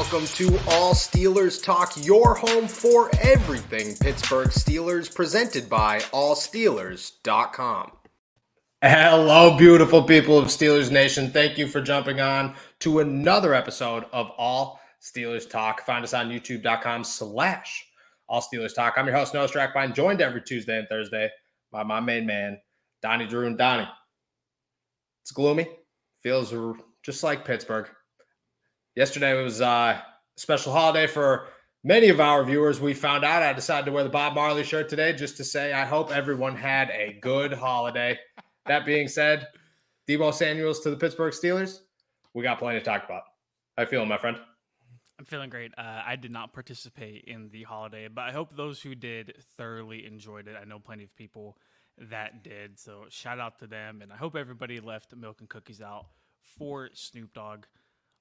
welcome to All Steelers Talk, your home for everything Pittsburgh Steelers, presented by AllSteelers.com. Hello, beautiful people of Steelers Nation. Thank you for jumping on to another episode of All Steelers Talk. Find us on YouTube.com slash All Steelers Talk. I'm your host, Noah Strackbein, joined every Tuesday and Thursday by my main man, Donnie Druin and Donnie. It's gloomy. Feels just like Pittsburgh. Yesterday was a special holiday for many of our viewers. We found out I decided to wear the Bob Marley shirt today just to say I hope everyone had a good holiday. that being said, Deebo Samuels to the Pittsburgh Steelers. We got plenty to talk about. How you feeling, my friend? I'm feeling great. Uh, I did not participate in the holiday, but I hope those who did thoroughly enjoyed it. I know plenty of people that did. So shout out to them. And I hope everybody left milk and cookies out for Snoop Dogg.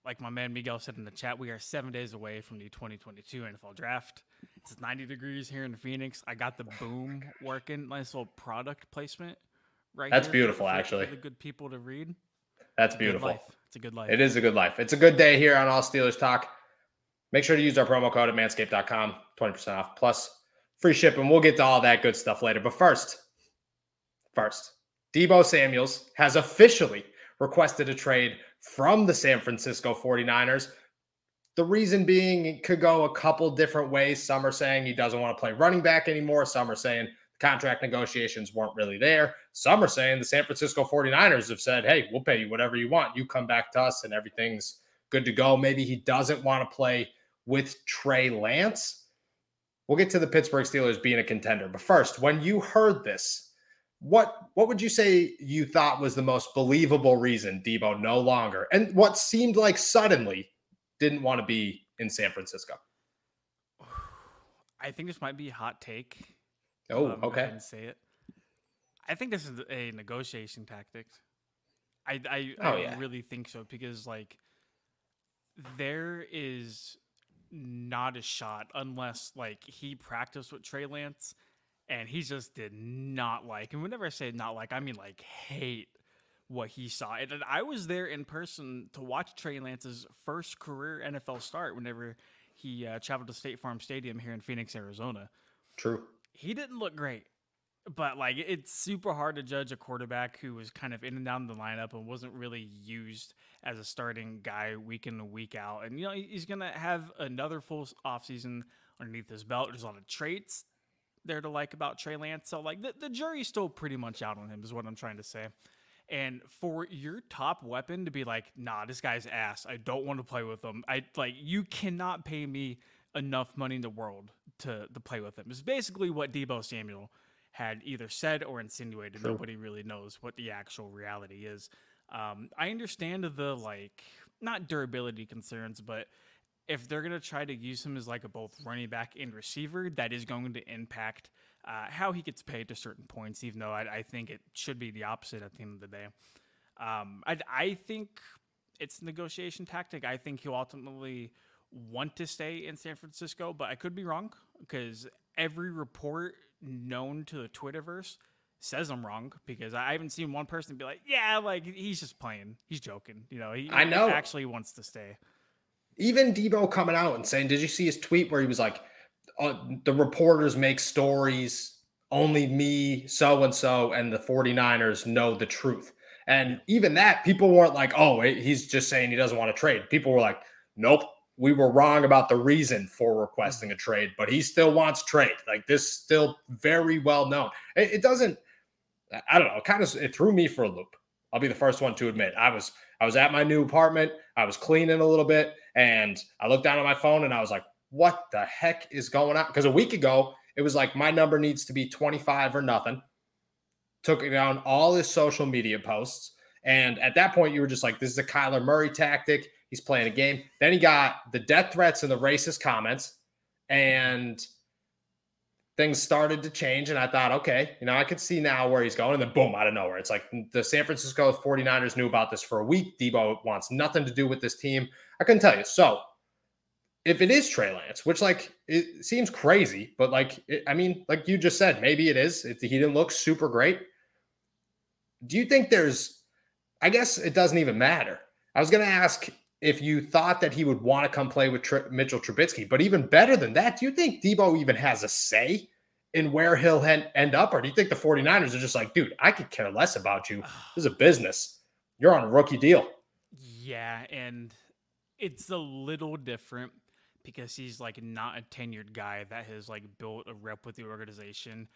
Like my man Miguel said in the chat, we are seven days away from the 2022 NFL draft. It's 90 degrees here in Phoenix. I got the boom working. Nice little product placement right That's beautiful, for, actually. For the good people to read. That's beautiful. It's a good life. It is a good life. It's a good day here on All Steelers Talk. Make sure to use our promo code at manscaped.com, 20% off plus free shipping. We'll get to all that good stuff later. But first, first, Deebo Samuels has officially requested a trade from the San Francisco 49ers. The reason being it could go a couple different ways. Some are saying he doesn't want to play running back anymore. Some are saying the contract negotiations weren't really there. Some are saying the San Francisco 49ers have said, hey, we'll pay you whatever you want. You come back to us and everything's good to go. Maybe he doesn't want to play with Trey Lance. We'll get to the Pittsburgh Steelers being a contender. But first, when you heard this, what what would you say you thought was the most believable reason Deebo no longer and what seemed like suddenly didn't want to be in San Francisco? I think this might be a hot take. Oh, um, okay. say it. I think this is a negotiation tactic. I I, oh, I yeah. really think so because like there is not a shot unless like he practiced with Trey Lance and he just did not like. And whenever I say not like, I mean like hate what he saw. And, I was there in person to watch Trey Lance's first career NFL start. Whenever he uh, traveled to State Farm Stadium here in Phoenix, Arizona. True. He didn't look great. But like it's super hard to judge a quarterback who was kind of in and down the lineup and wasn't really used as a starting guy week in and week out. And you know he's gonna have another full offseason underneath his belt. There's a lot of traits there to like about Trey Lance. So like the, the jury's still pretty much out on him is what I'm trying to say. And for your top weapon to be like, nah, this guy's ass. I don't want to play with him. I like you cannot pay me enough money in the world to to play with him. It's basically what Deebo Samuel had either said or insinuated. Nobody really knows what the actual reality is. Um, I understand the like not durability concerns, but if they're going to try to use him as like a both running back and receiver, that is going to impact uh, how he gets paid to certain points, even though I, I, think it should be the opposite at the end of the day. Um, I, I think it's negotiation tactic. I think he'll ultimately want to stay in San Francisco, but I could be wrong because every report known to the Twitterverse says I'm wrong because I haven't seen one person be like, yeah, like he's just playing, he's joking. You know, he, I know he actually wants to stay even Deebo coming out and saying, "Did you see his tweet where he was like, uh, the reporters make stories, only me, so and so, and the 49ers know the truth." And even that, people weren't like, "Oh, he's just saying he doesn't want to trade." People were like, "Nope, we were wrong about the reason for requesting a trade, but he still wants trade. Like this, still very well known. It, it doesn't. I don't know. Kind of, it threw me for a loop. I'll be the first one to admit. I was I was at my new apartment. I was cleaning a little bit, and I looked down at my phone and I was like, what the heck is going on? Because a week ago, it was like, my number needs to be 25 or nothing. Took down all his social media posts. And at that point, you were just like, this is a Kyler Murray tactic. He's playing a game. Then he got the death threats and the racist comments. And things started to change. And I thought, okay, you know, I could see now where he's going. And then boom, out of nowhere. It's like mm, the San Francisco 49ers knew about this for a week. Deebo wants nothing to do with this team. I couldn't tell you. So if it is Trey Lance, which like it seems crazy, but like, it, I mean, like you just said, maybe it is. It, he didn't look super great. Do you think there's, I guess it doesn't even matter. I was going to ask if you thought that he would want to come play with Tr- Mitchell Trubisky. But even better than that, do you think Deebo even has a say in where he'll end up? Or do you think the 49ers are just like, dude, I could care less about you. This is a business. You're on a rookie deal. Yeah. And it's a little different because he's like not a tenured guy that has like built a rep with the organization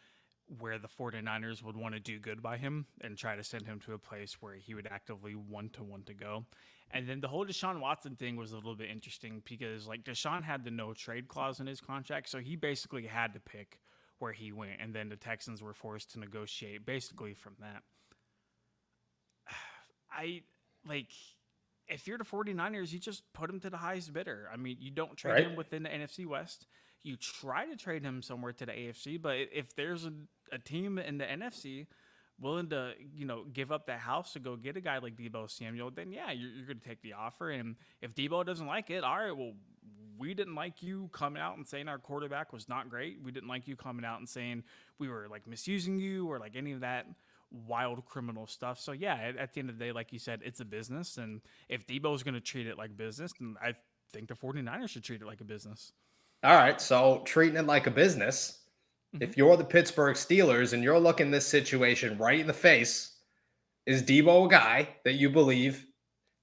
where the 49ers would want to do good by him and try to send him to a place where he would actively want to want to go. And then the whole Deshaun Watson thing was a little bit interesting because like Deshaun had the no trade clause in his contract, so he basically had to pick where he went, and then the Texans were forced to negotiate basically from that. I like if you're the 49ers, you just put him to the highest bidder. I mean, you don't trade right. him within the NFC West you try to trade him somewhere to the AFC, but if there's a, a team in the NFC willing to, you know, give up that house to go get a guy like Deebo Samuel, then yeah, you're, you're going to take the offer. And if Deebo doesn't like it, all right, well, we didn't like you coming out and saying our quarterback was not great. We didn't like you coming out and saying we were like misusing you or like any of that wild criminal stuff. So yeah, at, the end of the day, like you said, it's a business. And if Deebo is going to treat it like business, then I think the 49ers should treat it like a business. All right. So treating it like a business. Mm-hmm. If you're the Pittsburgh Steelers and you're looking this situation right in the face, is Deebo a guy that you believe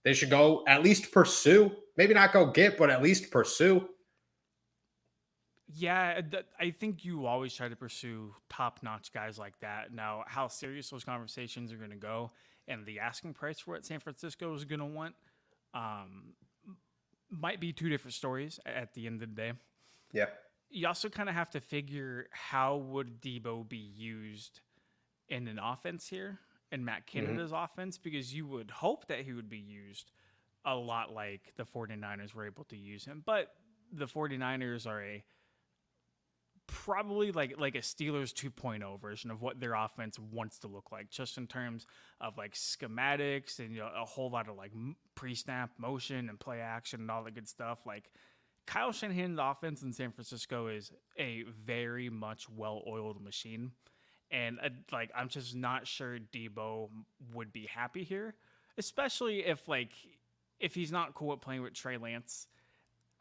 they should go at least pursue? Maybe not go get, but at least pursue. Yeah, I think you always try to pursue top notch guys like that. Now, how serious those conversations are going to go and the asking price for what San Francisco is going to want um, might be two different stories at the end of the day. Yeah. You also kind of have to figure how would Deebo be used in an offense here in Matt mm-hmm. Canada's mm-hmm. offense because you would hope that he would be used a lot like the 49ers were able to use him. But the 49ers are a probably like like a Steelers 2.0 version of what their offense wants to look like just in terms of like schematics and you know a whole lot of like pre-snap motion and play action and all the good stuff like Kyle Shanahan's offense in San Francisco is a very much well-oiled machine, and uh, like I'm just not sure Deebo would be happy here, especially if like if he's not cool with playing with Trey Lance.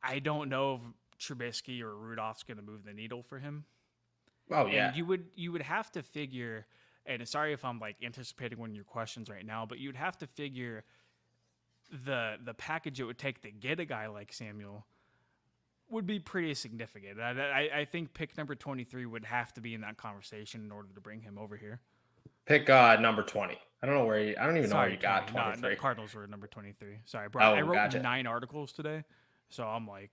I don't know if Trubisky or Rudolph's going to move the needle for him. Oh yeah, and you would you would have to figure. And sorry if I'm like anticipating one of your questions right now, but you'd have to figure the the package it would take to get a guy like Samuel would be pretty significant. I, I, I, think pick number 23 would have to be in that conversation in order to bring him over here. Pick uh, number 20. I don't know where you, I don't even Sorry, know where you got 23. No, no, Cardinals were number 23. Sorry, bro. Oh, I wrote gotcha. nine articles today. So I'm like,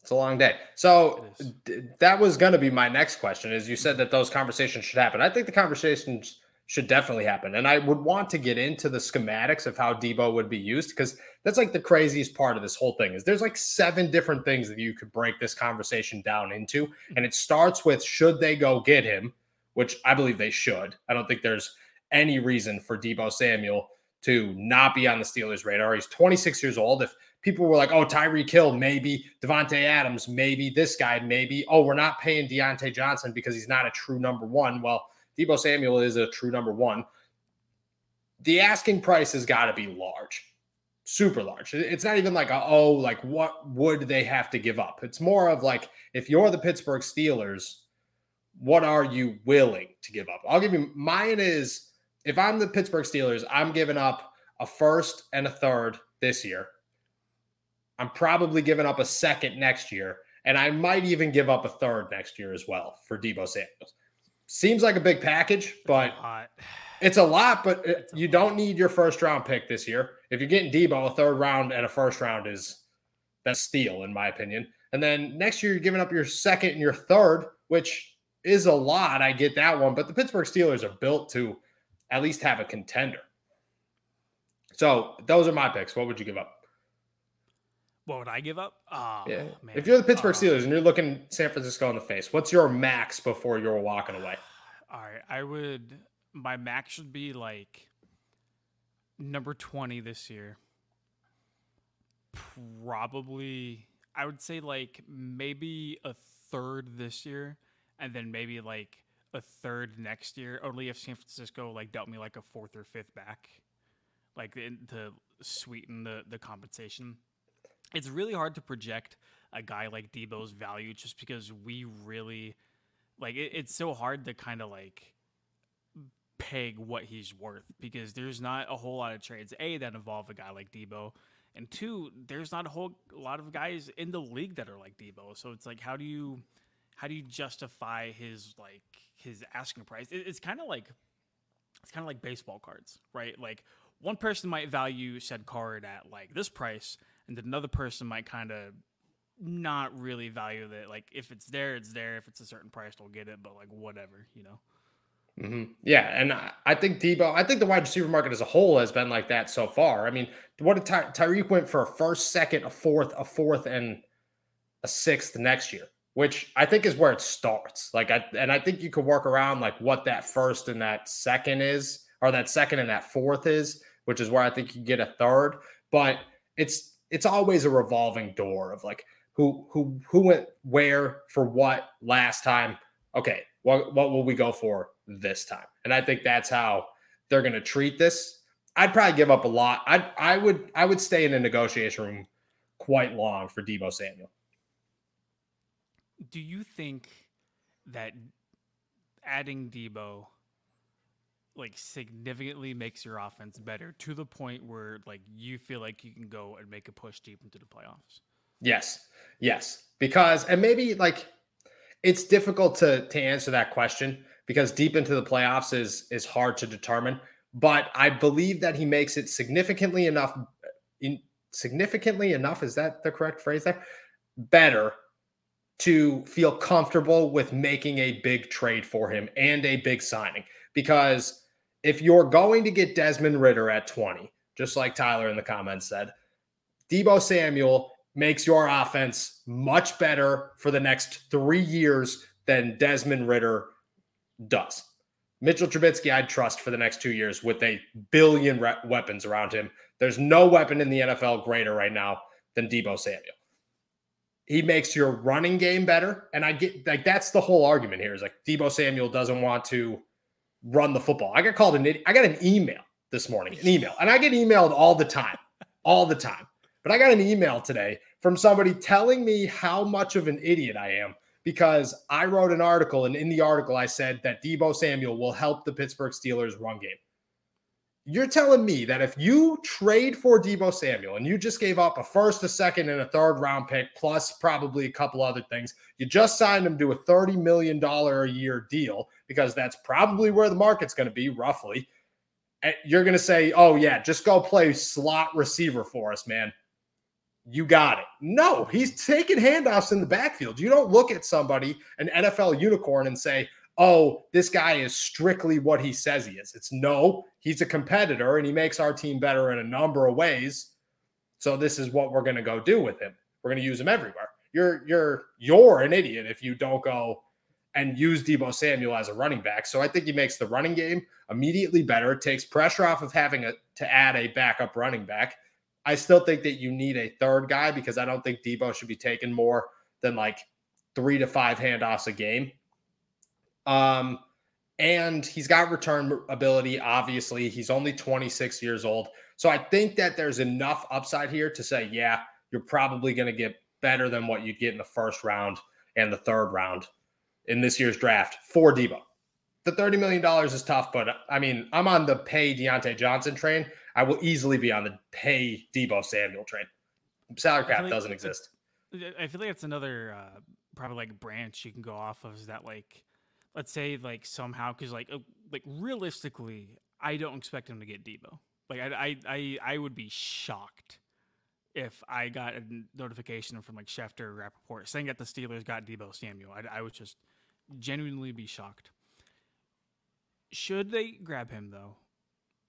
it's a long day. So d- that was going to be my next question is you said that those conversations should happen. I think the conversations should definitely happen. And I would want to get into the schematics of how Deebo would be used because that's like the craziest part of this whole thing is there's like seven different things that you could break this conversation down into. And it starts with should they go get him, which I believe they should. I don't think there's any reason for Deebo Samuel to not be on the Steelers radar. He's 26 years old. If people were like, oh, Tyreek Hill, maybe Davante Adams, maybe this guy, maybe, oh, we're not paying Diontae Johnson because he's not a true number one. Well, Deebo Samuel is a true number one. The asking price has got to be large, super large. It's not even like, a, oh, like what would they have to give up? It's more of like, if you're the Pittsburgh Steelers, what are you willing to give up? I'll give you mine is if I'm the Pittsburgh Steelers, I'm giving up a first and a third this year. I'm probably giving up a second next year. And I might even give up a third next year as well for Deebo Samuels seems like a big package, but it's a lot. But it, you don't need your first round pick this year. If you're getting Deebo, a third round and a first round is that's steal, in my opinion. And then next year, you're giving up your second and your third, which is a lot. I get that one, but the Pittsburgh Steelers are built to at least have a contender. So those are my picks. What would you give up? What would I give up? Oh, yeah. Man. If you're the Pittsburgh uh, Steelers and you're looking San Francisco in the face, what's your max before you're walking away? All right, I would. My max should be like number twenty this year. Probably, I would say like maybe a third this year, and then maybe like a third next year. Only if San Francisco like dealt me like a fourth or fifth back, like to sweeten the the compensation. It's really hard to project a guy like Deebo's value just because we really like it, it's so hard to kind of like peg what he's worth because there's not a whole lot of trades a that involve a guy like Deebo and two there's not a whole lot of guys in the league that are like Deebo. So it's like how do you how do you justify his like his asking price? It, it's kind of like it's kind of like baseball cards right? Like one person might value said card at like this price and then another person might kind of not really value that. Like if it's there, it's there. If it's a certain price, they'll get it. But like whatever, you know. Mm-hmm. Yeah, and I think Deebo. I think the wide receiver market as a whole has been like that so far. I mean, what did Ty- Tyreek went for a first, second, a fourth, a fourth, and a sixth next year, which I think is where it starts. Like, I and I think you could work around like what that first and that second is, or that second and that fourth is, which is where I think you get a third. But it's it's always a revolving door of like who who who went where for what last time. Okay, what what will we go for this time? And I think that's how they're going to treat this. I'd probably give up a lot. I I would I would stay in the negotiation room quite long for Deebo Samuel. Do you think that adding Deebo like significantly makes your offense better to the point where like you feel like you can go and make a push deep into the playoffs? Yes. Yes. Because and maybe like it's difficult to to answer that question because deep into the playoffs is is hard to determine, but I believe that he makes it significantly enough in significantly enough is that the correct phrase there? Better to feel comfortable with making a big trade for him and a big signing because if you're going to get Desmond Ridder at 20, just like Tyler in the comments said, Deebo Samuel makes your offense much better for the next three years than Desmond Ridder does. Mitchell Trubisky, I'd trust for the next two years with a billion re- weapons around him. There's no weapon in the NFL greater right now than Deebo Samuel. He makes your running game better. And I get like that's the whole argument here is like Deebo Samuel doesn't want to run the football. I got called an I got an email this morning, an email, and I get emailed all the time, all the time. But I got an email today from somebody telling me how much of an idiot I am because I wrote an article, and in the article, I said that Deebo Samuel will help the Pittsburgh Steelers run game. You're telling me that if you trade for Deebo Samuel and you just gave up a first, a second, and a third round pick, plus probably a couple other things, you just signed him to a $30 million a year deal because that's probably where the market's going to be roughly. And you're going to say, oh, yeah, just go play slot receiver for us, man you got it. No, he's taking handoffs in the backfield. You don't look at somebody, an NFL unicorn, and say, oh, this guy is strictly what he says he is. It's no, he's a competitor and he makes our team better in a number of ways. So this is what we're going to go do with him. We're going to use him everywhere. You're you're you're an idiot if you don't go and use Deebo Samuel as a running back. So I think he makes the running game immediately better. It takes pressure off of having a, to add a backup running back I still think that you need a third guy because I don't think Deebo should be taking more than like three to five handoffs a game. Um, and he's got return ability. Obviously, he's only 26 years old. So I think that there's enough upside here to say, yeah, you're probably going to get better than what you'd get in the first round and the third round in this year's draft for Deebo. The $30 million is tough, but I mean, I'm on the pay Diontae Johnson train. I will easily be on the pay Deebo Samuel train. Salary cap like doesn't exist. I feel like it's another uh, probably like branch you can go off of. Is that like, let's say like somehow because like uh, like realistically, I don't expect him to get Deebo. Like I I I, I would be shocked if I got a notification from like Schefter or Rapoport saying that the Steelers got Deebo Samuel. I, I would just genuinely be shocked. Should they grab him though?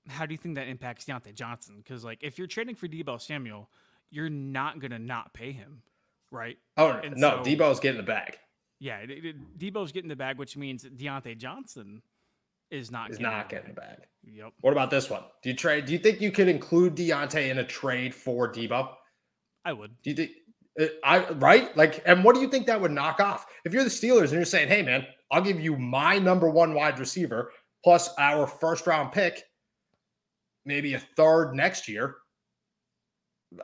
how do you think that impacts Diontae Johnson? Because like if you're trading for Deebo Samuel, you're not gonna not pay him, right? Oh and no, so, Deebo's getting the bag. Yeah, Deebo's getting the bag, which means Diontae Johnson is not is getting not the getting bag. the bag. Yep. What about this one? Do you trade? Do you think you could include Diontae in a trade for Deebo? I would. Do you think? Uh, I right like, and what do you think that would knock off? If you're the Steelers and you're saying, "Hey, man, I'll give you my number one wide receiver plus our first round pick," maybe a third next year.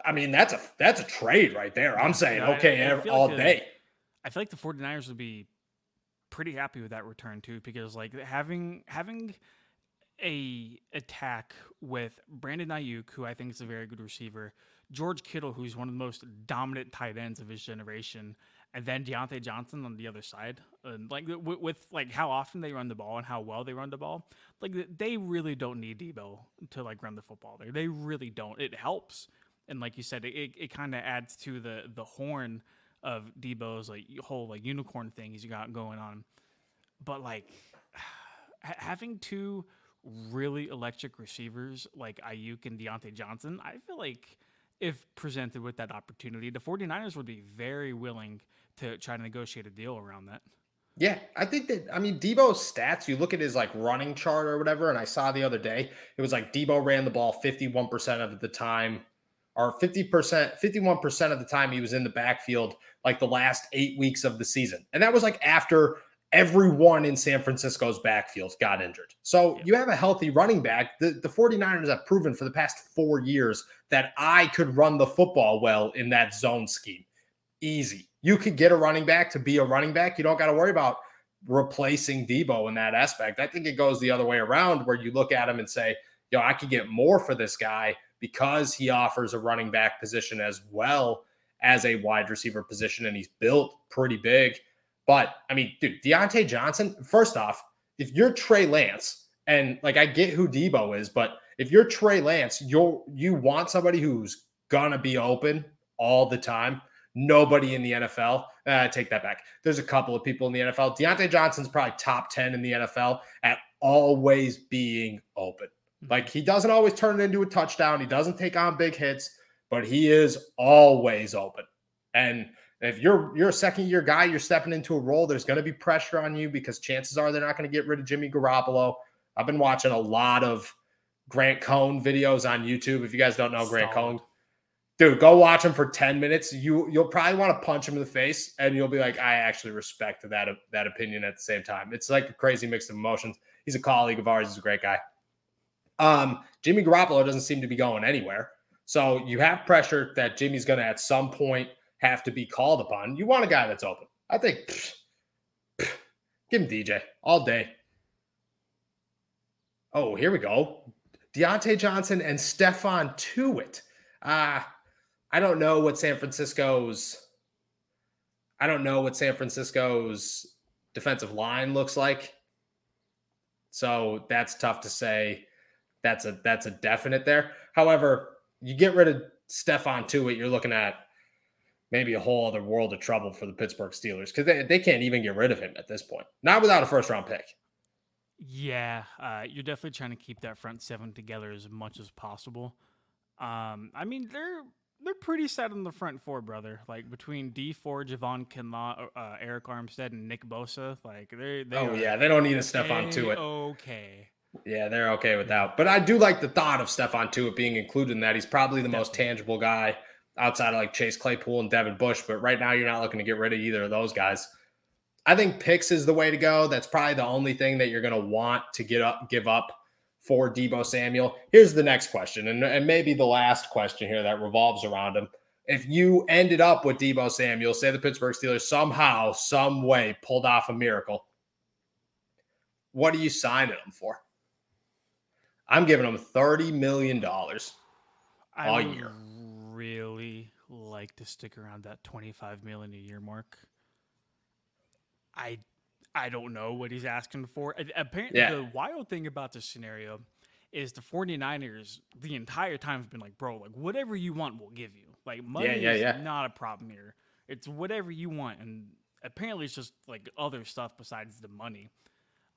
I mean, that's a that's a trade right there. I'm saying Yeah, okay I feel all like day. I feel like the 49ers would be pretty happy with that return too, because like having having a attack with Brandon Aiyuk, who I think is a very good receiver, George Kittle, who's one of the most dominant tight ends of his generation, and then Diontae Johnson on the other side, and like with, with like how often they run the ball and how well they run the ball, like they really don't need Deebo to like run the football there. They really don't. It helps, and like you said, it it, it kind of adds to the the horn of Deebo's like whole like unicorn thing he's got going on. But like ha- having two really electric receivers like Aiyuk and Diontae Johnson, I feel like if presented with that opportunity, the 49ers would be very willing to try to negotiate a deal around that. Yeah, I think that I mean Deebo's stats, you look at his like running chart or whatever, and I saw the other day, it was like Deebo ran the ball 51% of the time, or 50%, 51% of the time he was in the backfield like the last eight weeks of the season. And that was like after everyone in San Francisco's backfield got injured. So Yeah. you have a healthy running back. The, the 49ers have proven for the past four years that I could run the football well in that zone scheme. Easy. You could get a running back to be a running back. You don't got to worry about replacing Deebo in that aspect. I think it goes the other way around where you look at him and say, yo, I could get more for this guy because he offers a running back position as well as a wide receiver position and he's built pretty big. But I mean, dude, Diontae Johnson, first off, if you're Trey Lance, and like I get who Deebo is, but if you're Trey Lance, you're you want somebody who's gonna be open all the time. Nobody in the NFL. Uh, take that back. There's a couple of people in the NFL. Diontae Johnson's probably top 10 in the NFL at always being open. Like he doesn't always turn it into a touchdown. He doesn't take on big hits, but he is always open. And if you're you're a second year guy, you're stepping into a role. There's going to be pressure on you because chances are they're not going to get rid of Jimmy Garoppolo. I've been watching a lot of Grant Cohn videos on YouTube. If you guys don't know Grant Solid. Cohn, dude, go watch him for 10 minutes. You you'll probably want to punch him in the face and you'll be like, I actually respect that that opinion at the same time. It's like a crazy mix of emotions. He's a colleague of ours, he's a great guy. Um, Jimmy Garoppolo doesn't seem to be going anywhere. So you have pressure that Jimmy's gonna at some point have to be called upon. You want a guy that's open. I think pfft, pfft, give him DJ all day. Oh, here we go. Diontae Johnson and Stephon Tuitt. Uh, I don't know what San Francisco's I don't know what San Francisco's defensive line looks like. So that's tough to say. That's a that's a definite there. However, you get rid of Stephon Tuitt, you're looking at maybe a whole other world of trouble for the Pittsburgh Steelers because they, they can't even get rid of him at this point. Not without a first round pick. Yeah, uh, you're definitely trying to keep that front seven together as much as possible. Um, I mean, they're they're pretty set on the front four, brother. Like between D four, Javon Kinlaw, uh, Arik Armstead, and Nick Bosa. Like they, they Oh yeah, they don't need a Stefan it. Okay. Yeah, they're okay without. But I do like the thought of Stephon Tuitt being included in that. He's probably the most tangible guy outside of like Chase Claypool and Devin Bush. But right now, you're not looking to get rid of either of those guys. I think picks is the way to go. That's probably the only thing that you're going to want to get up, give up for Deebo Samuel. Here's the next question, and, and maybe the last question here that revolves around him. If you ended up with Deebo Samuel, say the Pittsburgh Steelers somehow, some way pulled off a miracle, what are you signing him for? I'm giving him $30 million. I All year. really like to stick around that 25 million a year mark. I I don't know what he's asking for. Apparently, Yeah. the wild thing about this scenario is the 49ers the entire time have been like, bro, like whatever you want, we'll give you. Like money yeah, is yeah. not a problem here. It's whatever you want, and apparently it's just like other stuff besides the money.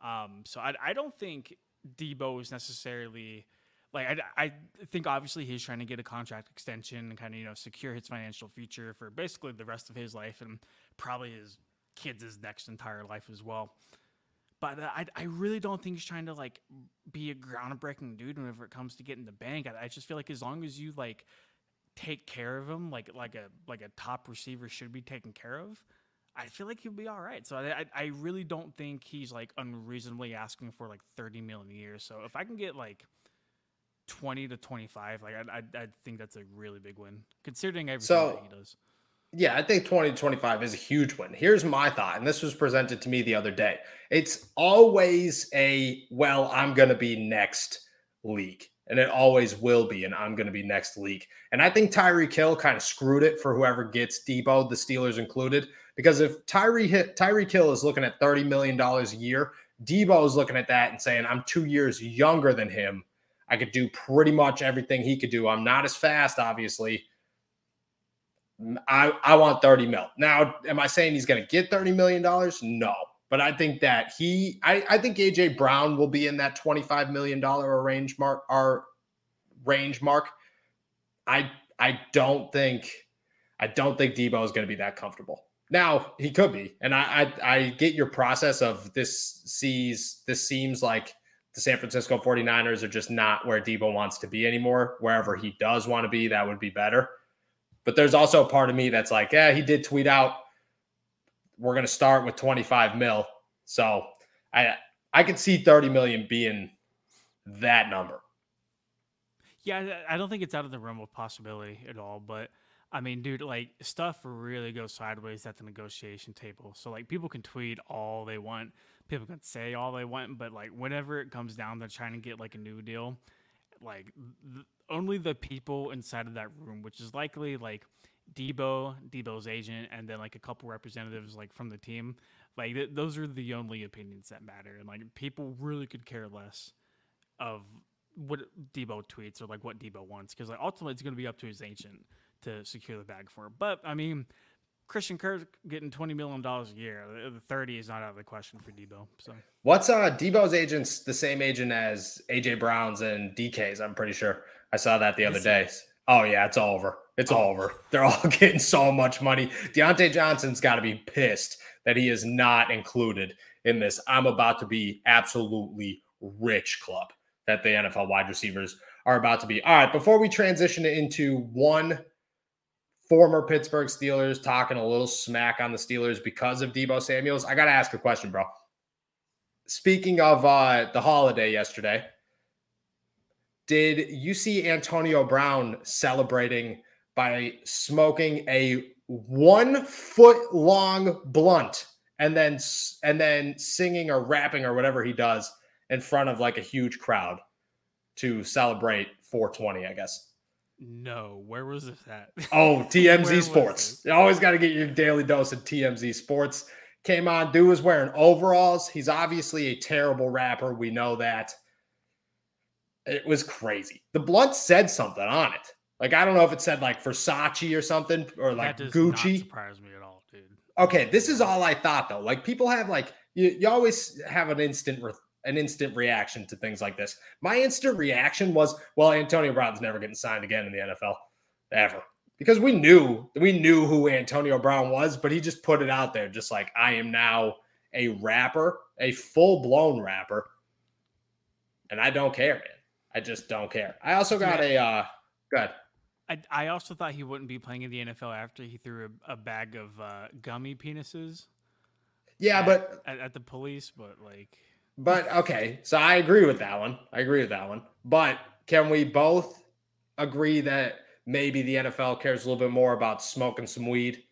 Um, so I I don't think Deebo is necessarily like I, I think obviously he's trying to get a contract extension and kind of you know secure his financial future for basically the rest of his life and probably his kids' next entire life as well. But uh, I, I really don't think he's trying to like be a groundbreaking dude whenever it comes to getting the bank. I, I just feel like as long as you like take care of him like like a like a top receiver should be taken care of, I feel like he'll be all right. So I, I, I really don't think he's like unreasonably asking for like 30 million a year. So if I can get like 20 to 25. Like I, I, I think that's a really big win considering everything So- that he does. Yeah, I think 20 to 25 is a huge win. Here's my thought, and this was presented to me the other day. It's always a, well, I'm going to be next league. And it always will be, and I'm going to be next league. And I think Tyreek Hill kind of screwed it for whoever gets Deebo, the Steelers included. Because if Tyree hit Tyreek Hill is looking at $30 million a year, Deebo is looking at that and saying, I'm two years younger than him. I could do pretty much everything he could do. I'm not as fast, obviously. I, I want 30 mil. Now, am I saying he's going to get 30 million dollars? No. But I think that he I, I think AJ Brown will be in that 25 million dollar range mark our range mark. I I don't think I don't think Deebo is going to be that comfortable. Now he could be, and I, I I get your process of this sees this seems like the San Francisco 49ers are just not where Deebo wants to be anymore. Wherever he does want to be, that would be better. But there's also a part of me that's like, yeah, he did tweet out, we're going to start with 25 mil. So I I could see 30 million being that number. Yeah, I- don't think it's out of the realm of possibility at all. But I mean, dude, like stuff really goes sideways at the negotiation table. So like people can tweet all they want, people can say all they want, but like whenever it comes down to trying to get like a new deal, like th- only the people inside of that room, which is likely like Deebo, Deebo's agent, and then like a couple representatives like from the team, like th- those are the only opinions that matter, and like people really could care less of what Deebo tweets or like what Deebo wants because like ultimately it's going to be up to his agent to secure the bag for him. But I mean, Christian Kirk getting twenty million dollars a year, the- the thirty is not out of the question for Deebo. So What's uh Deebo's agent's the same agent as AJ Brown's and DK's? I'm pretty sure. I saw that the other Is day. Oh yeah, it's all over. It's all over. They're all getting so much money. Diontae Johnson's got to be pissed that he is not included in this. I'm about to be absolutely rich club that the NFL wide receivers are about to be. All right, before we transition into one former Pittsburgh Steelers talking a little smack on the Steelers because of Deebo Samuels, I got to ask a question, bro. Speaking of uh, the holiday yesterday, did you see Antonio Brown celebrating by smoking a one foot long blunt and then and then singing or rapping or whatever he does in front of like a huge crowd to celebrate 420, I guess. no, where was this at? Oh, TMZ Sports. You always got to get your daily dose of TMZ Sports. Came on, dude was wearing overalls. He's obviously a terrible rapper. We know that. It was crazy. The blunt said something on it. Like, I don't know if it said like Versace or something or like that does not Gucci. surprise me at all, dude. Okay, this is all I thought though. Like people have like you, you always have an instant re- an instant reaction to things like this. My instant reaction was, well, Antonio Brown's never getting signed again in the NFL ever. Because we knew we knew who Antonio Brown was, but he just put it out there just like I am now a rapper, a full-blown rapper. And I don't care, man. I just don't care. I also got a uh good. I, I also thought he wouldn't be playing in the NFL after he threw a, a bag of uh, gummy penises Yeah, at, but at, at the police, but like But okay, so I agree with that one. I agree with that one. But can we both agree that maybe the NFL cares a little bit more about smoking some weed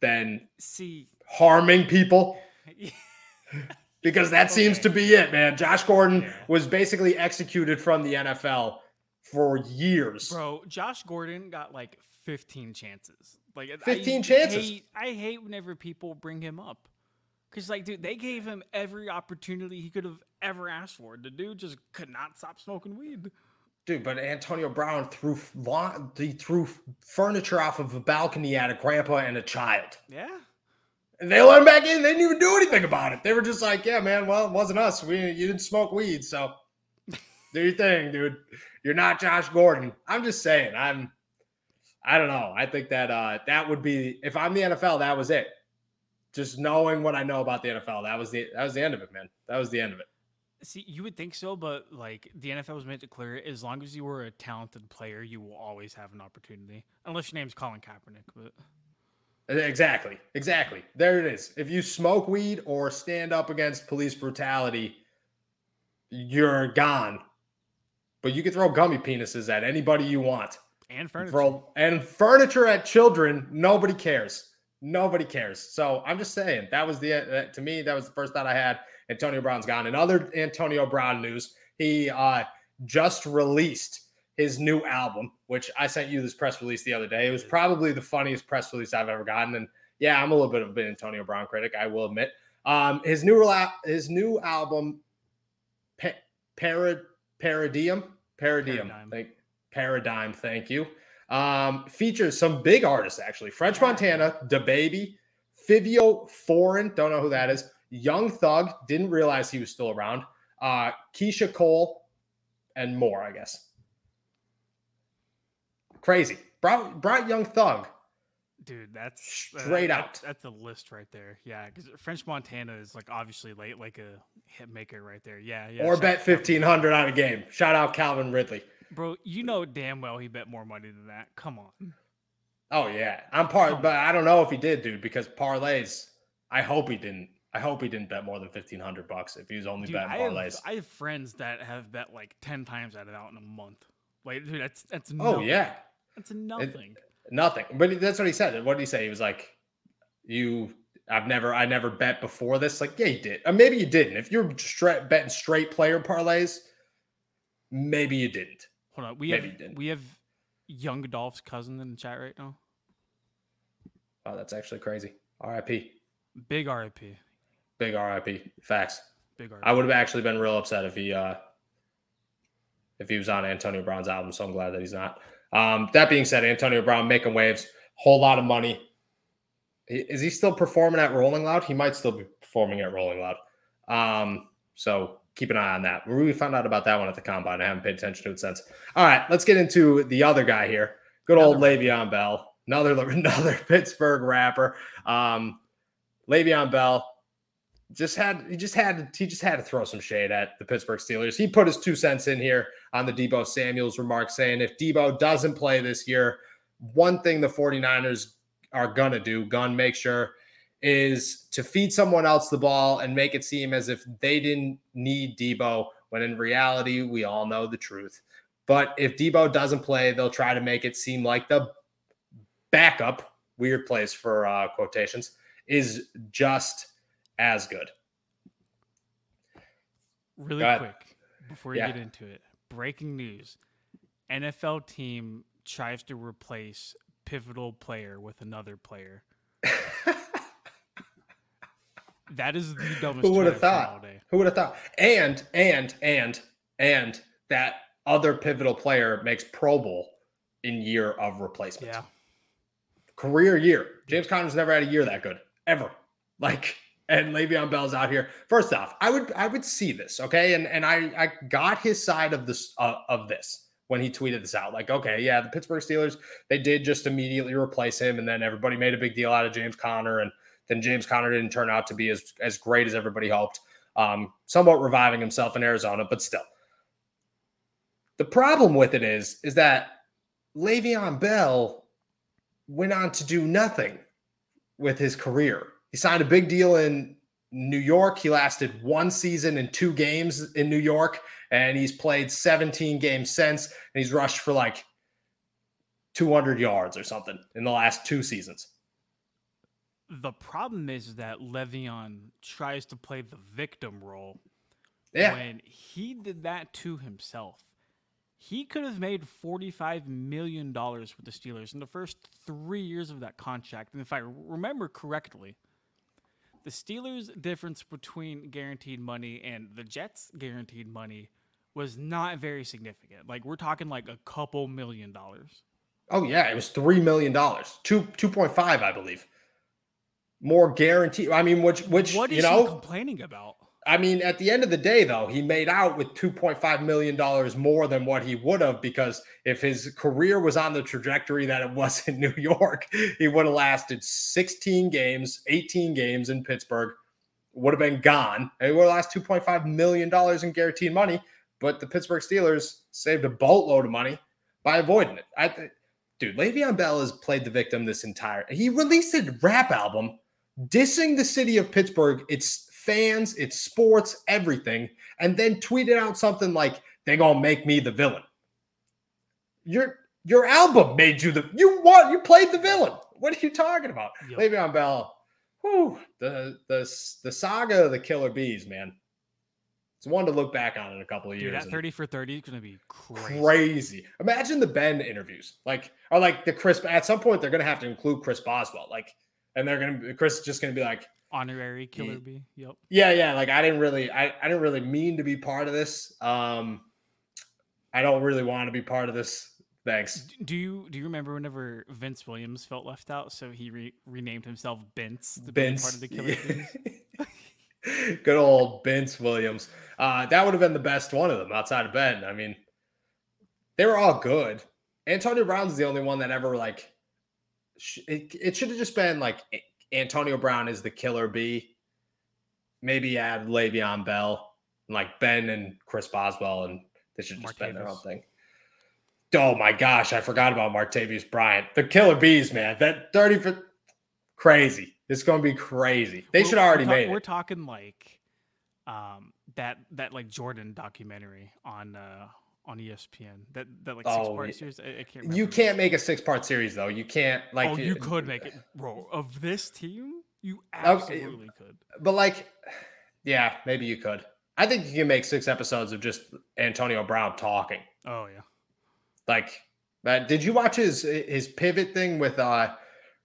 than see harming people? Because that seems to be it, man. Josh Gordon Yeah. was basically executed from the NFL for years. Bro, Josh Gordon got like 15 chances. Like I 15 chances? Hate, I hate whenever people bring him up. Cause like, dude, they gave him every opportunity he could have ever asked for. The dude just could not stop smoking weed. Dude, but Antonio Brown threw he threw furniture off of a balcony at a grandpa and a child. Yeah. And they let him back in. They didn't even do anything about it. They were just like, "Yeah, man. Well, it wasn't us. We you didn't smoke weed, so do your thing, dude. You're not Josh Gordon." I'm just saying. I'm. I don't know. I think that uh that would be if I'm the NFL. That was it. Just knowing what I know about the NFL, that was the that was the end of it, man. That was the end of it. See, you would think so, but like the NFL was meant to clear it. As long as you were a talented player, you will always have an opportunity. Unless your name's Colin Kaepernick, but Exactly. Exactly. There it is. If you smoke weed or stand up against police brutality, you're gone but you can throw gummy penises at anybody you want. And furniture. Throw, and furniture at children, nobody cares. Nobody cares. So I'm just saying that was the uh, to me that was the first thought I had. Antonio Brown's gone. In other Antonio Brown news, he uh, just released his new album, which I sent you this press release the other day. It was probably the funniest press release I've ever gotten. And yeah, I'm a little bit of an Antonio Brown critic, I will admit. Um, his new his new album, pa- Parad Paradigm, Paradigm, Paradigm. Thank, Paradigm, thank you. Um, features some big artists actually. French Montana, DaBaby, Fivio Foreign, don't know who that is. Young Thug, didn't realize he was still around. Uh, Keyshia Cole, and more, I guess. Crazy. Brought, brought Young Thug. Dude, that's straight uh, out. that's a list right there. Yeah, because French Montana is like obviously late, like a hit maker right there. Yeah, yeah. Or bet fifteen hundred on a game. Shout out Calvin Ridley. Bro, you know damn well he bet more money than that. Come on. Oh yeah, I'm part, but I don't know if he did, dude, because parlays. I hope he didn't. I hope he didn't bet more than fifteen hundred bucks if he was only dude, betting parlays. I have, I have, friends that have bet like ten times out of out in a month. Like, dude, that's that's oh nothing. yeah, that's nothing. It, nothing. But that's what he said. What did he say? He was like, "You, I've never, I never bet before this." Like, yeah, you did. Or maybe you didn't. If you're straight betting straight player parlays, maybe you didn't. Hold on, we maybe have we have young Dolph's cousin in the chat right now. Oh, that's actually crazy. R.I.P. Big R.I.P. Big R.I.P. Facts. Big R.I.P. I would have actually been real upset if he uh if he was on Antonio Brown's album. So I'm glad that he's not. Um, that being said, Antonio Brown making waves, whole lot of money. Is he still performing at Rolling Loud? He might still be performing at Rolling Loud. Um, so keep an eye on that. We found out about that one at the combine. I haven't paid attention to it since. All right, let's get into the other guy here. Good old another Le'Veon Bell, another another Pittsburgh rapper. Um, Le'Veon Bell just had he just had to, he just had to throw some shade at the Pittsburgh Steelers. He put his two cents in here on the Deebo Samuels remark saying if Deebo doesn't play this year, one thing the 49ers are gonna do, gun make sure is to feed someone else the ball and make it seem as if they didn't need Deebo when in reality we all know the truth. But if Deebo doesn't play, they'll try to make it seem like the backup, weird place for uh, quotations, is just as good. Really Go quick before you yeah. get into it, breaking news: NFL team tries to replace pivotal player with another player. that is the dumbest. Who would have thought? Who would have thought? And and and and that other pivotal player makes Pro Bowl in year of replacement. Yeah. Career year. James Conner's never had a year that good ever. Like and Le'Veon Bell's out here. First off, I would I would see this, okay, and and I I got his side of this uh, of this when he tweeted this out. Like, okay, yeah, the Pittsburgh Steelers they did just immediately replace him, and then everybody made a big deal out of James Conner, and then James Conner didn't turn out to be as as great as everybody hoped. Um, somewhat reviving himself in Arizona, but still. The problem with it is is that Le'Veon Bell went on to do nothing with his career he signed a big deal in New York. He lasted one season and two games in New York, and he's played 17 games since, and he's rushed for like 200 yards or something in the last two seasons. The problem is that Le'Veon tries to play the victim role. Yeah. When he did that to himself, he could have made $45 million with the Steelers in the first three years of that contract. And if I remember correctly, the Steelers' difference between guaranteed money and the Jets' guaranteed money was not very significant. Like we're talking like a couple million dollars. Oh yeah, it was three million dollars, two two point five, I believe. More guaranteed. I mean, which which what is you know complaining about? I mean, at the end of the day, though, he made out with $2.5 million more than what he would have because if his career was on the trajectory that it was in New York, he would have lasted 16 games, 18 games in Pittsburgh, would have been gone. And he would have lost $2.5 million in guaranteed money. But the Pittsburgh Steelers saved a boatload of money by avoiding it. I Dude, Le'Veon Bell has played the victim this entire. He released a rap album dissing the city of Pittsburgh. It's fans, it's sports, everything, and then tweeted out something like they gonna make me the villain. Your your album made you the you want you played the villain. What are you talking about? Yep. Le'Veon Bell, whew, the the the saga of the Killer Bees, man. It's one to look back on in a couple of Dude, years. That 30 for 30 is going to be crazy. crazy. Imagine the Ben interviews. Like, or like the Chris, at some point, they're going to have to include Chris Boswell. Like, and they're going to, Chris is just going to be like, honorary killer bee. Yep. Yeah, yeah. Like, I didn't really, I, I didn't really mean to be part of this. Um, I don't really want to be part of this. Thanks. Do you do you remember whenever Vince Williams felt left out, so he re- renamed himself Vince to Vince. be part of the Killer yeah. Good old Vince Williams. Uh, that would have been the best one of them outside of Ben. I mean, they were all good. Antonio Brown's the only one that ever like. Sh- it, it should have just been like Antonio Brown is the killer bee. Maybe add Le'Veon Bell, and like Ben and Chris Boswell, and they should just been their own thing. Oh my gosh, I forgot about Martavis Bryant. The killer bees, man. That 30 for crazy. It's going to be crazy. They we're, should already made it. We're talking like um that that like Jordan documentary on uh on ESPN. That that like six oh, part series. I, I, can't. You can't make a six part series though. You can't like. Oh, you could make it, bro. Of this team, you absolutely okay. could. But like, yeah, maybe you could. I think you can make six episodes of just Antonio Brown talking. Oh yeah. Like that. Did you watch his his pivot thing with uh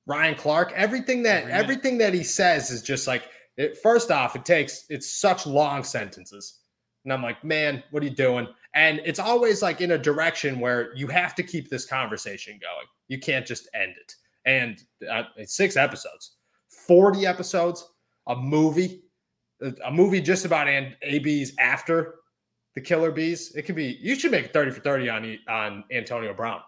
Ryan Clark? Everything that Every everything that he says is just like. It, first off, it takes it's such long sentences, and I'm like, man, what are you doing? And it's always like in a direction where you have to keep this conversation going. You can't just end it. And uh, six episodes, 40 episodes, a movie, a movie just about and ABs after the Killer Bees. It could be, you should make 30 for 30 on, on Antonio Brown.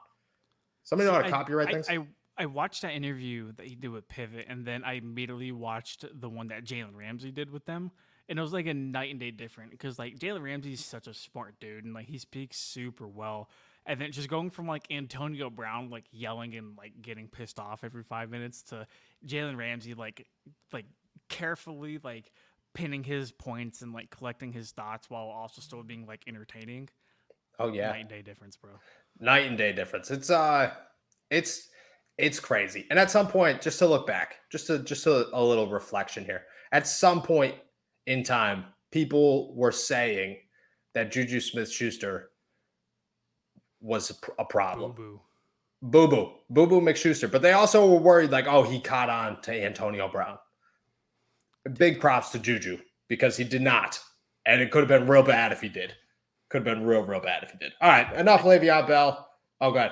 Somebody know how to copyright I, things? I, I watched that interview that he did with Pivot, and then I immediately watched the one that Jalen Ramsey did with them and it was like a night and day different because like Jalen Ramsey's such a smart dude and like he speaks super well. And then just going from like Antonio Brown like yelling and like getting pissed off every five minutes to Jalen Ramsey like like carefully like pinning his points and like collecting his thoughts while also still being like entertaining. Oh yeah. Night and day difference, bro. Night and day difference. It's uh it's it's crazy. And at some point, just to look back, just to just a little reflection here. At some point, in time, people were saying that Juju Smith Schuster was a, problem. Boo boo. Boo boo. Boo boo McSchuster. But they also were worried, like, oh, he caught on to Antonio Brown. Big props to Juju because he did not. And it could have been real bad if he did. Could have been real, real bad if he did. All right. Enough Le'Veon Bell. Oh, good.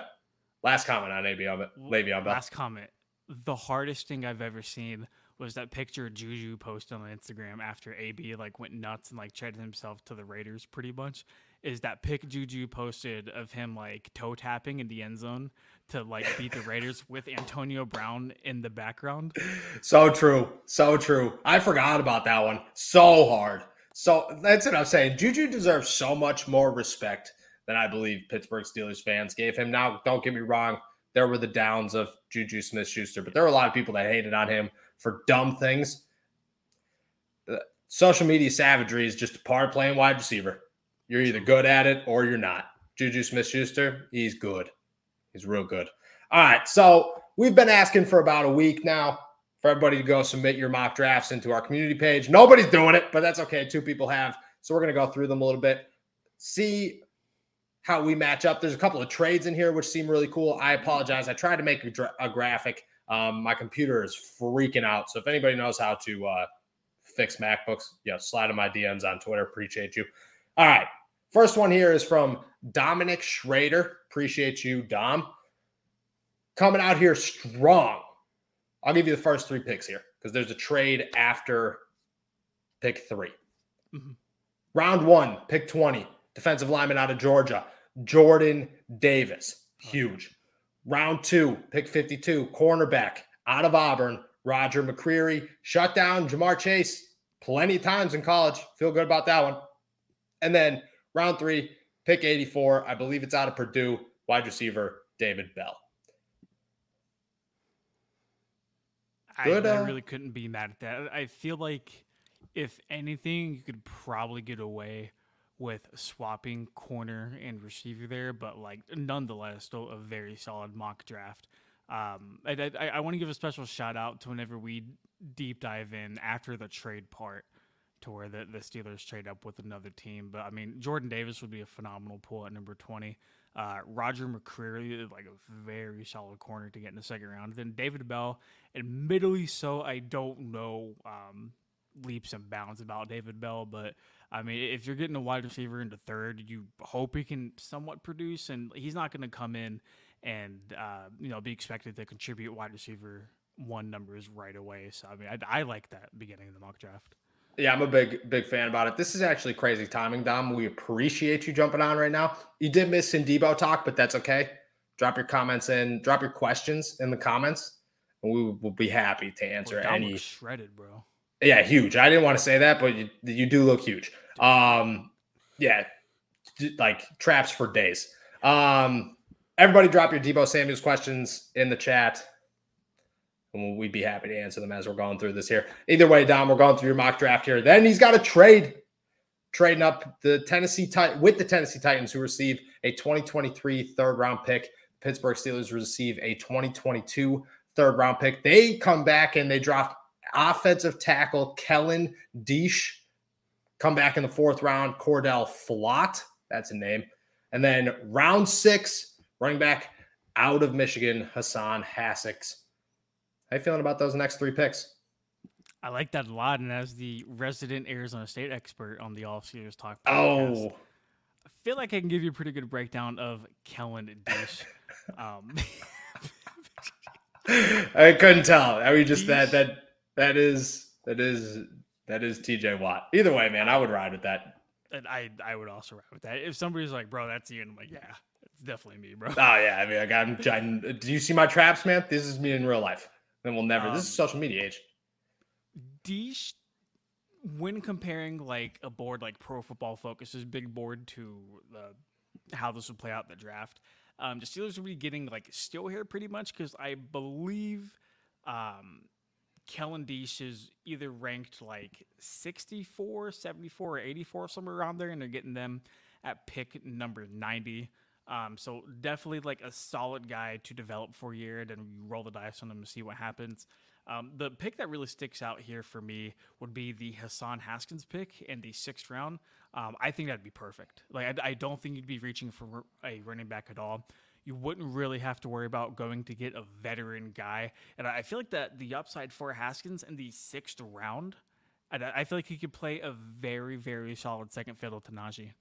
Last comment on Le'Veon, Le'Veon Bell. Last comment. The hardest thing I've ever seen was that picture Juju posted on Instagram after AB like went nuts and like traded himself to the Raiders pretty much. Is that pic Juju posted of him like toe tapping in the end zone to like beat the Raiders with Antonio Brown in the background? So true. So true. I forgot about that one. So hard. So that's what I'm saying. Juju deserves so much more respect than I believe Pittsburgh Steelers fans gave him. Now, don't get me wrong. There were the downs of Juju Smith Schuster, but there were a lot of people that hated on him for dumb things. Uh, social media savagery is just a part of playing wide receiver. You're either good at it or you're not. Juju Smith Schuster, he's good. He's real good. All right. So we've been asking for about a week now for everybody to go submit your mock drafts into our community page. Nobody's doing it, but that's okay. Two people have. So we're going to go through them a little bit, see how we match up. There's a couple of trades in here which seem really cool. I apologize. I tried to make a, dra- a graphic um, my computer is freaking out. So if anybody knows how to uh, fix MacBooks, yeah, slide in my DMs on Twitter. Appreciate you. All right. First one here is from Dominic Schrader. Appreciate you, Dom. Coming out here strong. I'll give you the first three picks here because there's a trade after pick 3 mm-hmm. Round one, pick 20, defensive lineman out of Georgia, Jordan Davis. Huge. Round two, pick 52, cornerback out of Auburn, Roger McCreary. Shut down Ja'Marr Chase plenty of times in college. Feel good about that one. And then round three, pick 84. I believe it's out of Purdue, wide receiver David Bell. Good, I, uh, I really couldn't be mad at that. I feel like if anything, you could probably get away with swapping corner and receiver there, but like nonetheless, still a very solid mock draft. Um, I, I, I want to give a special shout out to whenever we deep dive in after the trade part to where the, the Steelers trade up with another team. But I mean, Jordan Davis would be a phenomenal pull at number 20. Uh, Roger McCreary like a very solid corner to get in the second round. Then David Bell, admittedly, so I don't know um, leaps and bounds about David Bell, but I mean, if you're getting a wide receiver into third, you hope he can somewhat produce, and he's not going to come in and uh, you know be expected to contribute wide receiver one numbers right away. So I mean, I, I like that beginning of the mock draft. Yeah, I'm a big, big fan about it. This is actually crazy timing, Dom. We appreciate you jumping on right now. You did miss some Deebo talk, but that's okay. Drop your comments in, drop your questions in the comments, and we will be happy to answer well, any. Shredded, bro. Yeah, huge. I didn't want to say that, but you, you do look huge. Um, yeah, like traps for days. Um, everybody, drop your Deebo Samuels questions in the chat and we'd be happy to answer them as we're going through this here. Either way, Dom, we're going through your mock draft here. Then he's got a trade, trading up the Tennessee Tit- with the Tennessee Titans, who receive a 2023 third round pick. Pittsburgh Steelers receive a 2022 third round pick. They come back and they draft offensive tackle Kellen Diesch. Come back in the fourth round, Cordale Flott. That's a name. And then round six, running back out of Michigan, Hassan Haskins. How you feeling about those next three picks? I like that a lot. And as the resident Arizona State expert on the All Steelers Talk podcast, oh. I feel like I can give you a pretty good breakdown of Kellen Diesch. um, I couldn't tell. I mean, just that that that is that is that is TJ Watt. Either way, man, I would ride with that. And I I would also ride with that. If somebody's like, bro, that's you, and I'm like, yeah, it's definitely me, bro. Oh yeah, I mean, like I'm. Do you see my traps, man? This is me in real life. Then we'll never. Um, this is um, social media age. Diesch, when comparing like a board like Pro Football Focus's big board to the how this would play out in the draft, um, the Steelers would be getting like still here pretty much because I believe um, Kellen Diesch is either ranked like 64, 74, or 84, somewhere around there, and they're getting them at pick number 90. Um, so definitely like a solid guy to develop for a year, and you roll the dice on him to see what happens. Um, the pick that really sticks out here for me would be the Hassan Haskins pick in the sixth round. Um, I think that'd be perfect. Like I, I, don't think you'd be reaching for a running back at all. You wouldn't really have to worry about going to get a veteran guy, and I feel like that the upside for Haskins in the sixth round, I, I feel like he could play a very very solid second fiddle to Najee.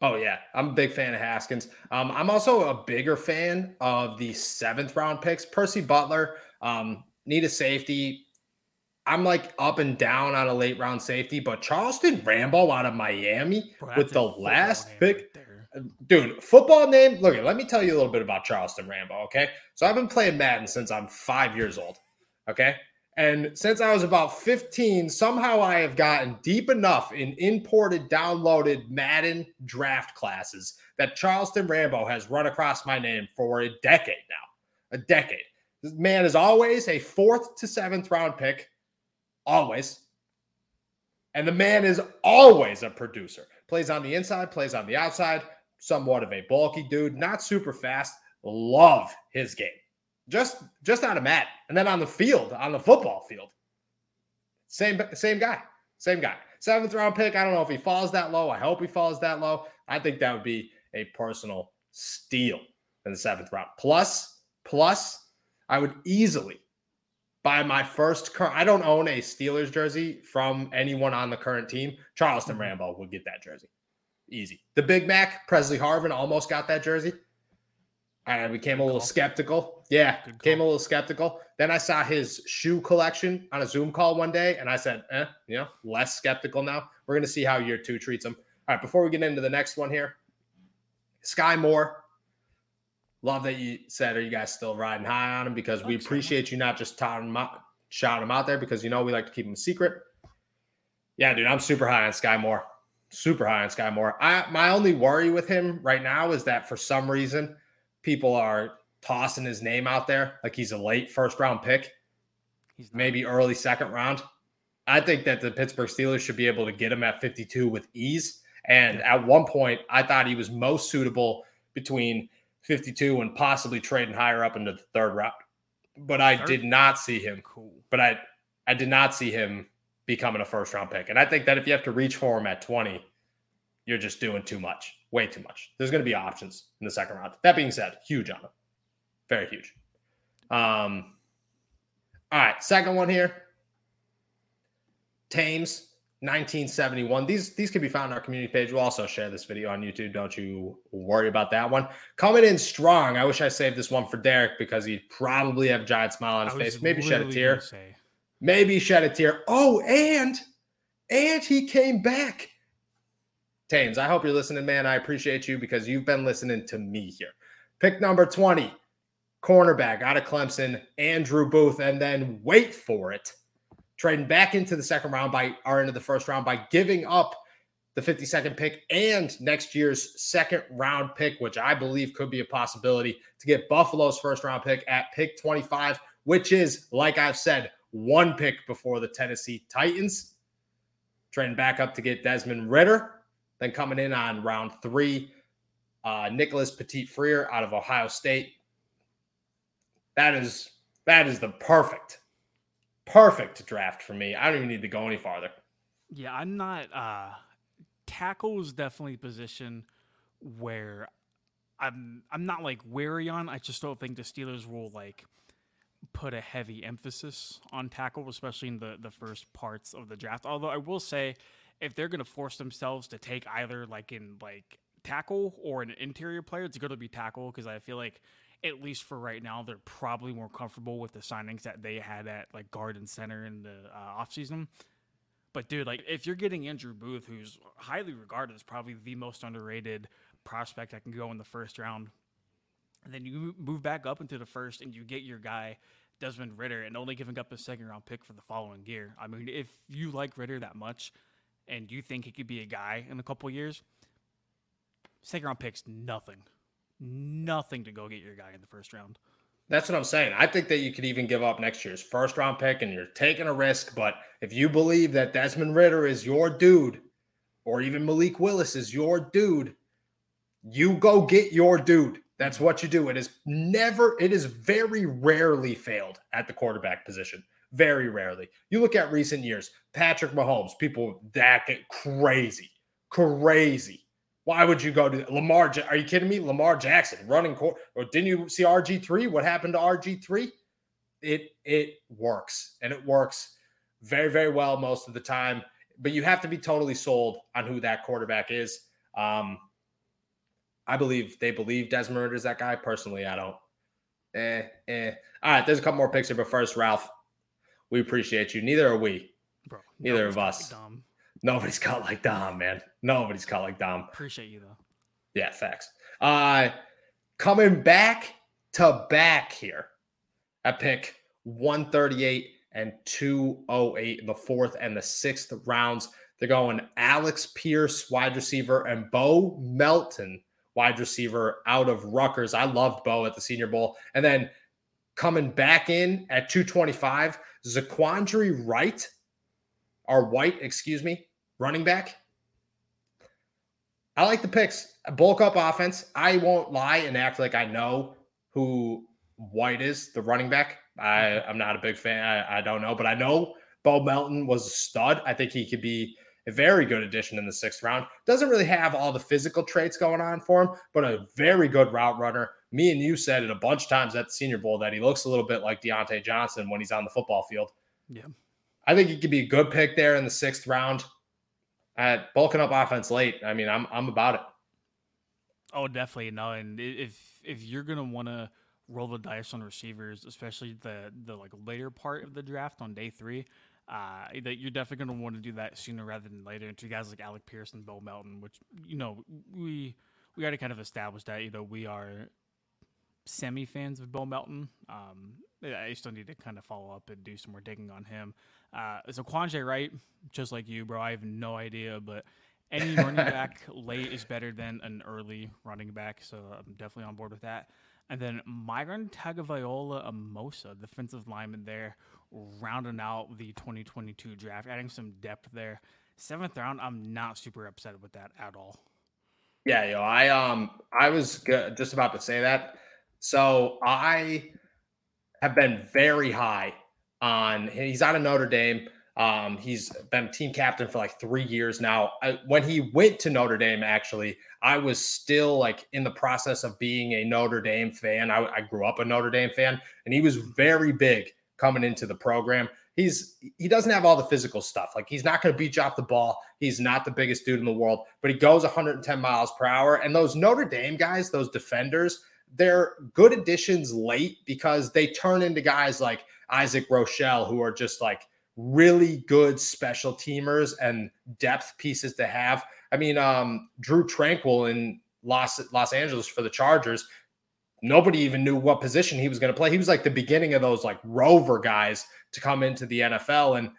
Oh yeah, I'm a big fan of Haskins. Um, I'm also a bigger fan of the seventh round picks. Percy Butler, um, need a safety. I'm like up and down on a late round safety, but Charleston Rambo out of Miami Bro, with the last pick. Right Dude, football name. Look, let me tell you a little bit about Charleston Rambo. Okay, so I've been playing Madden since I'm five years old. Okay, and since I was about 15, somehow I have gotten deep enough in imported, downloaded Madden draft classes that Charleston Rambo has run across my name for a decade now. A decade. This man is always a fourth to seventh round pick. Always. And the man is always a producer. Plays on the inside, plays on the outside, somewhat of a bulky dude, not super fast. Love his game just just out of mat and then on the field, on the football field, same same guy, same guy. Seventh round pick. I don't know if he falls that low. I hope he falls that low. I think that would be a personal steal in the seventh round. Plus, plus, I would easily buy my first. Cur- I don't own a Steelers jersey from anyone on the current team. Charleston mm-hmm. Rambo would get that jersey, easy. The Big Mac, Pressley Harvin almost got that jersey. I became a little skeptical. Yeah, became a little skeptical. Then I saw his shoe collection on a Zoom call one day, and I said, eh, you know, less skeptical now. We're going to see how year two treats him. All right, before we get into the next one here, Sky Moore. Love that you said, are you guys still riding high on him? Because we appreciate you not just touting him out, shouting him out there because you know we like to keep him secret. Yeah, dude, I'm super high on Sky Moore. Super high on Sky Moore. I my only worry with him right now is that for some reason people are tossing his name out there like he's a late first round pick, he's maybe early second round. I think that the Pittsburgh Steelers should be able to get him at 52 with ease. And at one point, I thought he was most suitable between 52 and possibly trading higher up into the third round. But I did not see him. Cool. But I I did not see him becoming a first round pick. And I think that if you have to reach for him at 20, you're just doing too much, way too much. There's going to be options in the second round. That being said, huge on him. Very huge. Um, all right, second one here. Thames, 1971. These these can be found on our community page. We'll also share this video on YouTube. Don't you worry about that one. Coming in strong. I wish I saved this one for Derek because he'd probably have a giant smile on his face. Maybe shed a tear. Maybe shed a tear. Oh, and and he came back. Tames, I hope you're listening, man. I appreciate you because you've been listening to me here. Pick number 20, cornerback out of Clemson, Andrew Booth, and then wait for it, trading back into the second round by or into the first round by giving up the 52nd pick and next year's second round pick, which I believe could be a possibility to get Buffalo's first round pick at pick 25, which is, like I've said, one pick before the Tennessee Titans. Trading back up to get Desmond Ridder. Then coming in on round three, uh, Nicholas Petit-Frere out of Ohio State. That is that is the perfect, perfect draft for me. I don't even need to go any farther. Yeah, I'm not. Uh, tackle is definitely position where I'm. I'm not like wary on. I just don't think the Steelers will like put a heavy emphasis on tackle, especially in the the first parts of the draft. Although I will say, if they're going to force themselves to take either like in like tackle or an interior player, it's going to be tackle because I feel like at least for right now, they're probably more comfortable with the signings that they had at like guard and center in the uh, offseason. But dude, like if you're getting Andrew Booth, who's highly regarded as probably the most underrated prospect that can go in the first round, and then you move back up into the first and you get your guy Desmond Ridder and only giving up a second round pick for the following year. I mean, if you like Ridder that much and you think he could be a guy in a couple years, second round pick's nothing nothing to go get your guy in the first round. That's what I'm saying. I think that you could even give up next year's first round pick and you're taking a risk. But if you believe that Desmond Ridder is your dude, or even Malik Willis is your dude, you go get your dude. That's what you do. It is never, it is very rarely failed at the quarterback position. Very rarely. You look at recent years, Patrick Mahomes, people that get crazy, crazy. Why would you go to Lamar? Are you kidding me? Lamar Jackson running court. Or didn't you see RG three? What happened to RG three? It it works and it works very very well most of the time. But you have to be totally sold on who that quarterback is. Um, I believe they believe Desmond is that guy. Personally, I don't. Eh, eh. All right, there's a couple more picks here, but first, Ralph, we appreciate you. Neither are we. Bro, Neither of us. Dumb. Nobody's cut like Dom, man. Nobody's cut like Dom. Appreciate you though. Yeah, facts. Uh coming back to back here at pick 138 and 208 in the fourth and the sixth rounds. They're going Alec Pierce, wide receiver, and Bo Melton, wide receiver out of Rutgers. I loved Bo at the Senior Bowl. And then coming back in at 225, Zaquandre Wright, or White, excuse me, running back. I like the picks. Bulk up offense. I won't lie and act like I know who White is, the running back. I, I'm not a big fan. I, I don't know, but I know Bo Melton was a stud. I think he could be a very good addition in the sixth round. Doesn't really have all the physical traits going on for him, but a very good route runner. Me and you said it a bunch of times at the Senior Bowl that he looks a little bit like Diontae Johnson when he's on the football field. Yeah. I think he could be a good pick there in the sixth round at bulking up offense late. I mean, I'm I'm about it. Oh, definitely no. And if if you're gonna want to roll the dice on receivers, especially the the like later part of the draft on day three, uh, that you're definitely gonna want to do that sooner rather than later. And to guys like Alec Pierce and Bill Melton, which you know we we already kind of established that you know we are semi fans of Bill Melton. Um, I still need to kind of follow up and do some more digging on him. Uh, Zaquandre Wright, just like you, bro, I have no idea, but any running back late is better than an early running back. So I'm definitely on board with that. And then Myron Tagovailoa Amosa, defensive lineman there, rounding out the 2022 draft, adding some depth there. seventh round, I'm not super upset with that at all. Yeah, yo, I um I was good, just about to say that. So I have been very high on he's out of Notre Dame. Um, he's been team captain for like three years now. I, when he went to Notre Dame, actually, I was still like in the process of being a Notre Dame fan. I, I grew up a Notre Dame fan, and he was very big coming into the program. He's he doesn't have all the physical stuff. Like he's not going to beat you off the ball. He's not the biggest dude in the world, but he goes 110 miles per hour. And those Notre Dame guys, those defenders, they're good additions late because they turn into guys like Isaac Rochell, who are just like really good special teamers and depth pieces to have. I mean, um, Drue Tranquill in Los Los Angeles for the Chargers. Nobody even knew what position he was going to play. He was like the beginning of those like rover guys to come into the NFL, and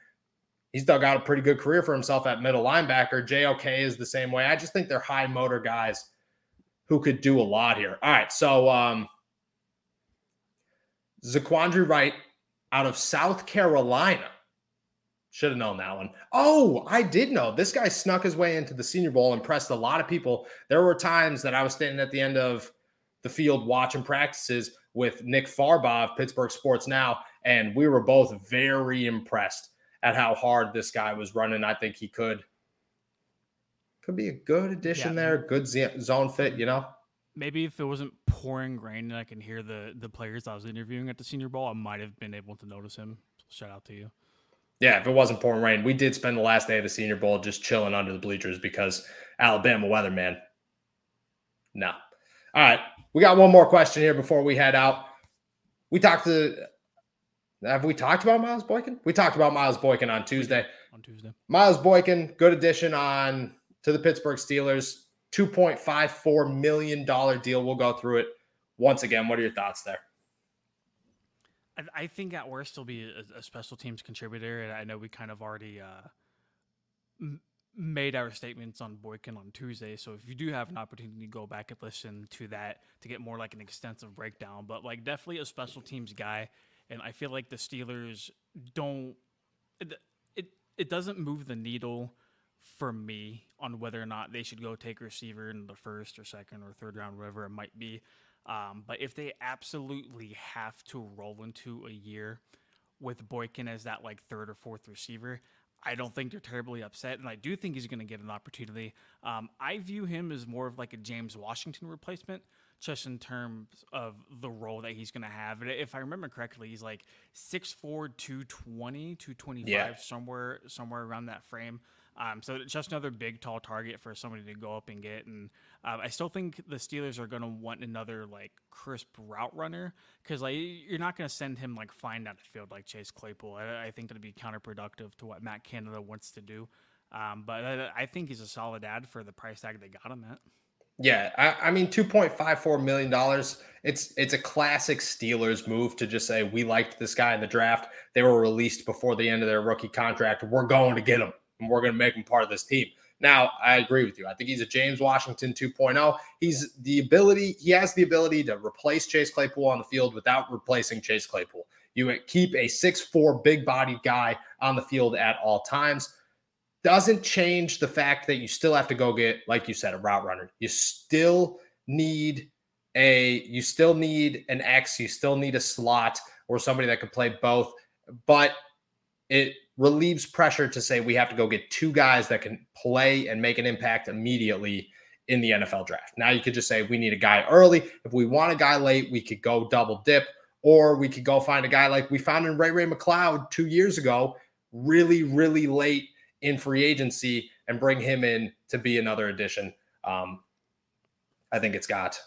he's dug out a pretty good career for himself at middle linebacker. JOK is the same way. I just think they're high motor guys who could do a lot here. All right, so um, Zaquandre Wright out of South Carolina. Should have known that one. Oh, I did know. This guy snuck his way into the Senior Bowl, impressed a lot of people. There were times that I was standing at the end of the field watching practices with Nick Farabaugh of Pittsburgh Sports Now, and we were both very impressed at how hard this guy was running. I think he could could be a good addition yeah. there, good zone fit, you know. Maybe if it wasn't pouring rain and I can hear the the players I was interviewing at the Senior Bowl, I might have been able to notice him. shout out to you. Yeah, if it wasn't pouring rain, we did spend the last day of the Senior Bowl just chilling under the bleachers because Alabama weather, man. No. All right, we got one more question here before we head out. We talked to. Have we talked about Miles Boykin? We talked about Miles Boykin on Tuesday. On Tuesday, Miles Boykin, good addition on to the Pittsburgh Steelers. $2.54 million deal. We'll go through it once again. What are your thoughts there? I, think at worst he'll be a, a, special teams contributor, and I know we kind of already uh, m- made our statements on Boykin on Tuesday. So if you do have an opportunity to go back and listen to that to get more like an extensive breakdown, but like definitely a special teams guy, and I feel like the Steelers don't it it, it doesn't move the needle for me on whether or not they should go take receiver in the first or second or third round, whatever it might be. Um, but if they absolutely have to roll into a year with Boykin as that like third or fourth receiver, I don't think they're terribly upset, and I do think he's going to get an opportunity. Um, I view him as more of like a James Washington replacement, just in terms of the role that he's going to have. And if I remember correctly, he's like 6'4", 220, 225, yeah. somewhere somewhere around that frame. Um, so just another big, tall target for somebody to go up and get. And uh, I still think the Steelers are going to want another like crisp route runner because like you're not going to send him like flying down the field like Chase Claypool. I, I think that'd be counterproductive to what Matt Canada wants to do. Um, but I, I, think he's a solid ad for the price tag they got him at. Yeah, I, I mean, two point five four million dollars. It's it's a classic Steelers move to just say we liked this guy in the draft. They were released before the end of their rookie contract. We're going to get him and we're going to make him part of this team. Now, I agree with you. I think he's a James Washington 2.0. He's the ability, he has the ability to replace Chase Claypool on the field without replacing Chase Claypool. You keep a six-four big bodied guy on the field at all times. Doesn't change the fact that you still have to go get, like you said, a route runner. You still need a, you still need an X, you still need a slot or somebody that could play both. But it relieves pressure to say we have to go get two guys that can play and make an impact immediately in the NFL draft. Now you could just say we need a guy early. If we want a guy late, we could go double dip, or we could go find a guy like we found in Ray Ray McCloud two years ago, really, really late in free agency, and bring him in to be another addition. Um, I think it's got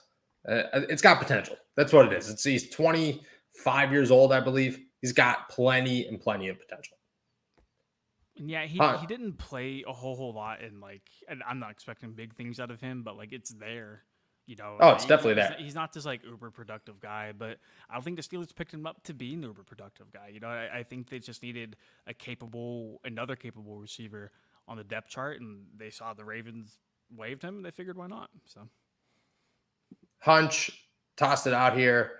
uh, it's got potential. That's what it is. It's he's 25 years old, I believe. He's got plenty and plenty of potential. Yeah, he huh. he didn't play a whole whole lot and like, and I'm not expecting big things out of him, but like it's there, you know. Oh, it's he, definitely he's, there. He's not this like uber productive guy, but I don't think the Steelers picked him up to be an uber productive guy. You know, I, I think they just needed a capable, another capable receiver on the depth chart, and they saw the Ravens waived him, and they figured why not. So, hunch tossed it out here.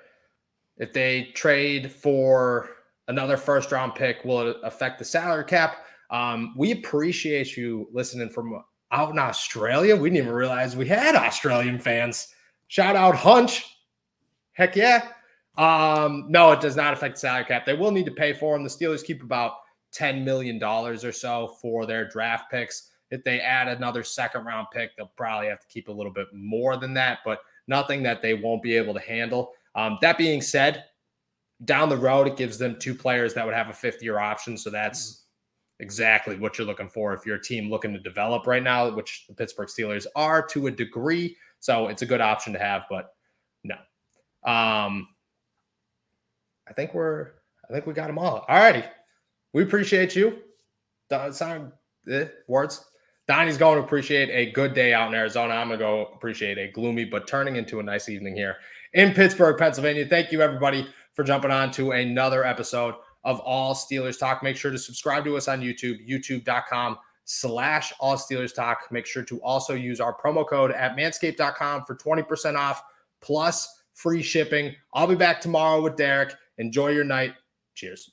If they trade for another first round pick, will it affect the salary cap? Um, we appreciate you listening from out in Australia. We didn't even realize we had Australian fans. Shout out Hunch. Heck yeah. Um, no, it does not affect salary cap. They will need to pay for them. The Steelers keep about $10 million or so for their draft picks. If they add another second round pick, they'll probably have to keep a little bit more than that, but nothing that they won't be able to handle. Um, that being said, down the road, it gives them two players that would have a fifth year option. So that's exactly what you're looking for if you're a team looking to develop right now, which the Pittsburgh Steelers are to a degree. So it's a good option to have, but no. Um, I think we're, I think we got them all. All righty. We appreciate you. Sound eh, words. Donnie's going to appreciate a good day out in Arizona. I'm going to go appreciate a gloomy but turning into a nice evening here in Pittsburgh, Pennsylvania. Thank you, everybody, for jumping on to another episode of All Steelers Talk. Make sure to subscribe to us on YouTube, youtube.com slash All Steelers Talk. Make sure to also use our promo code at manscaped.com for 20% off plus free shipping. I'll be back tomorrow with Derek. Enjoy your night. Cheers.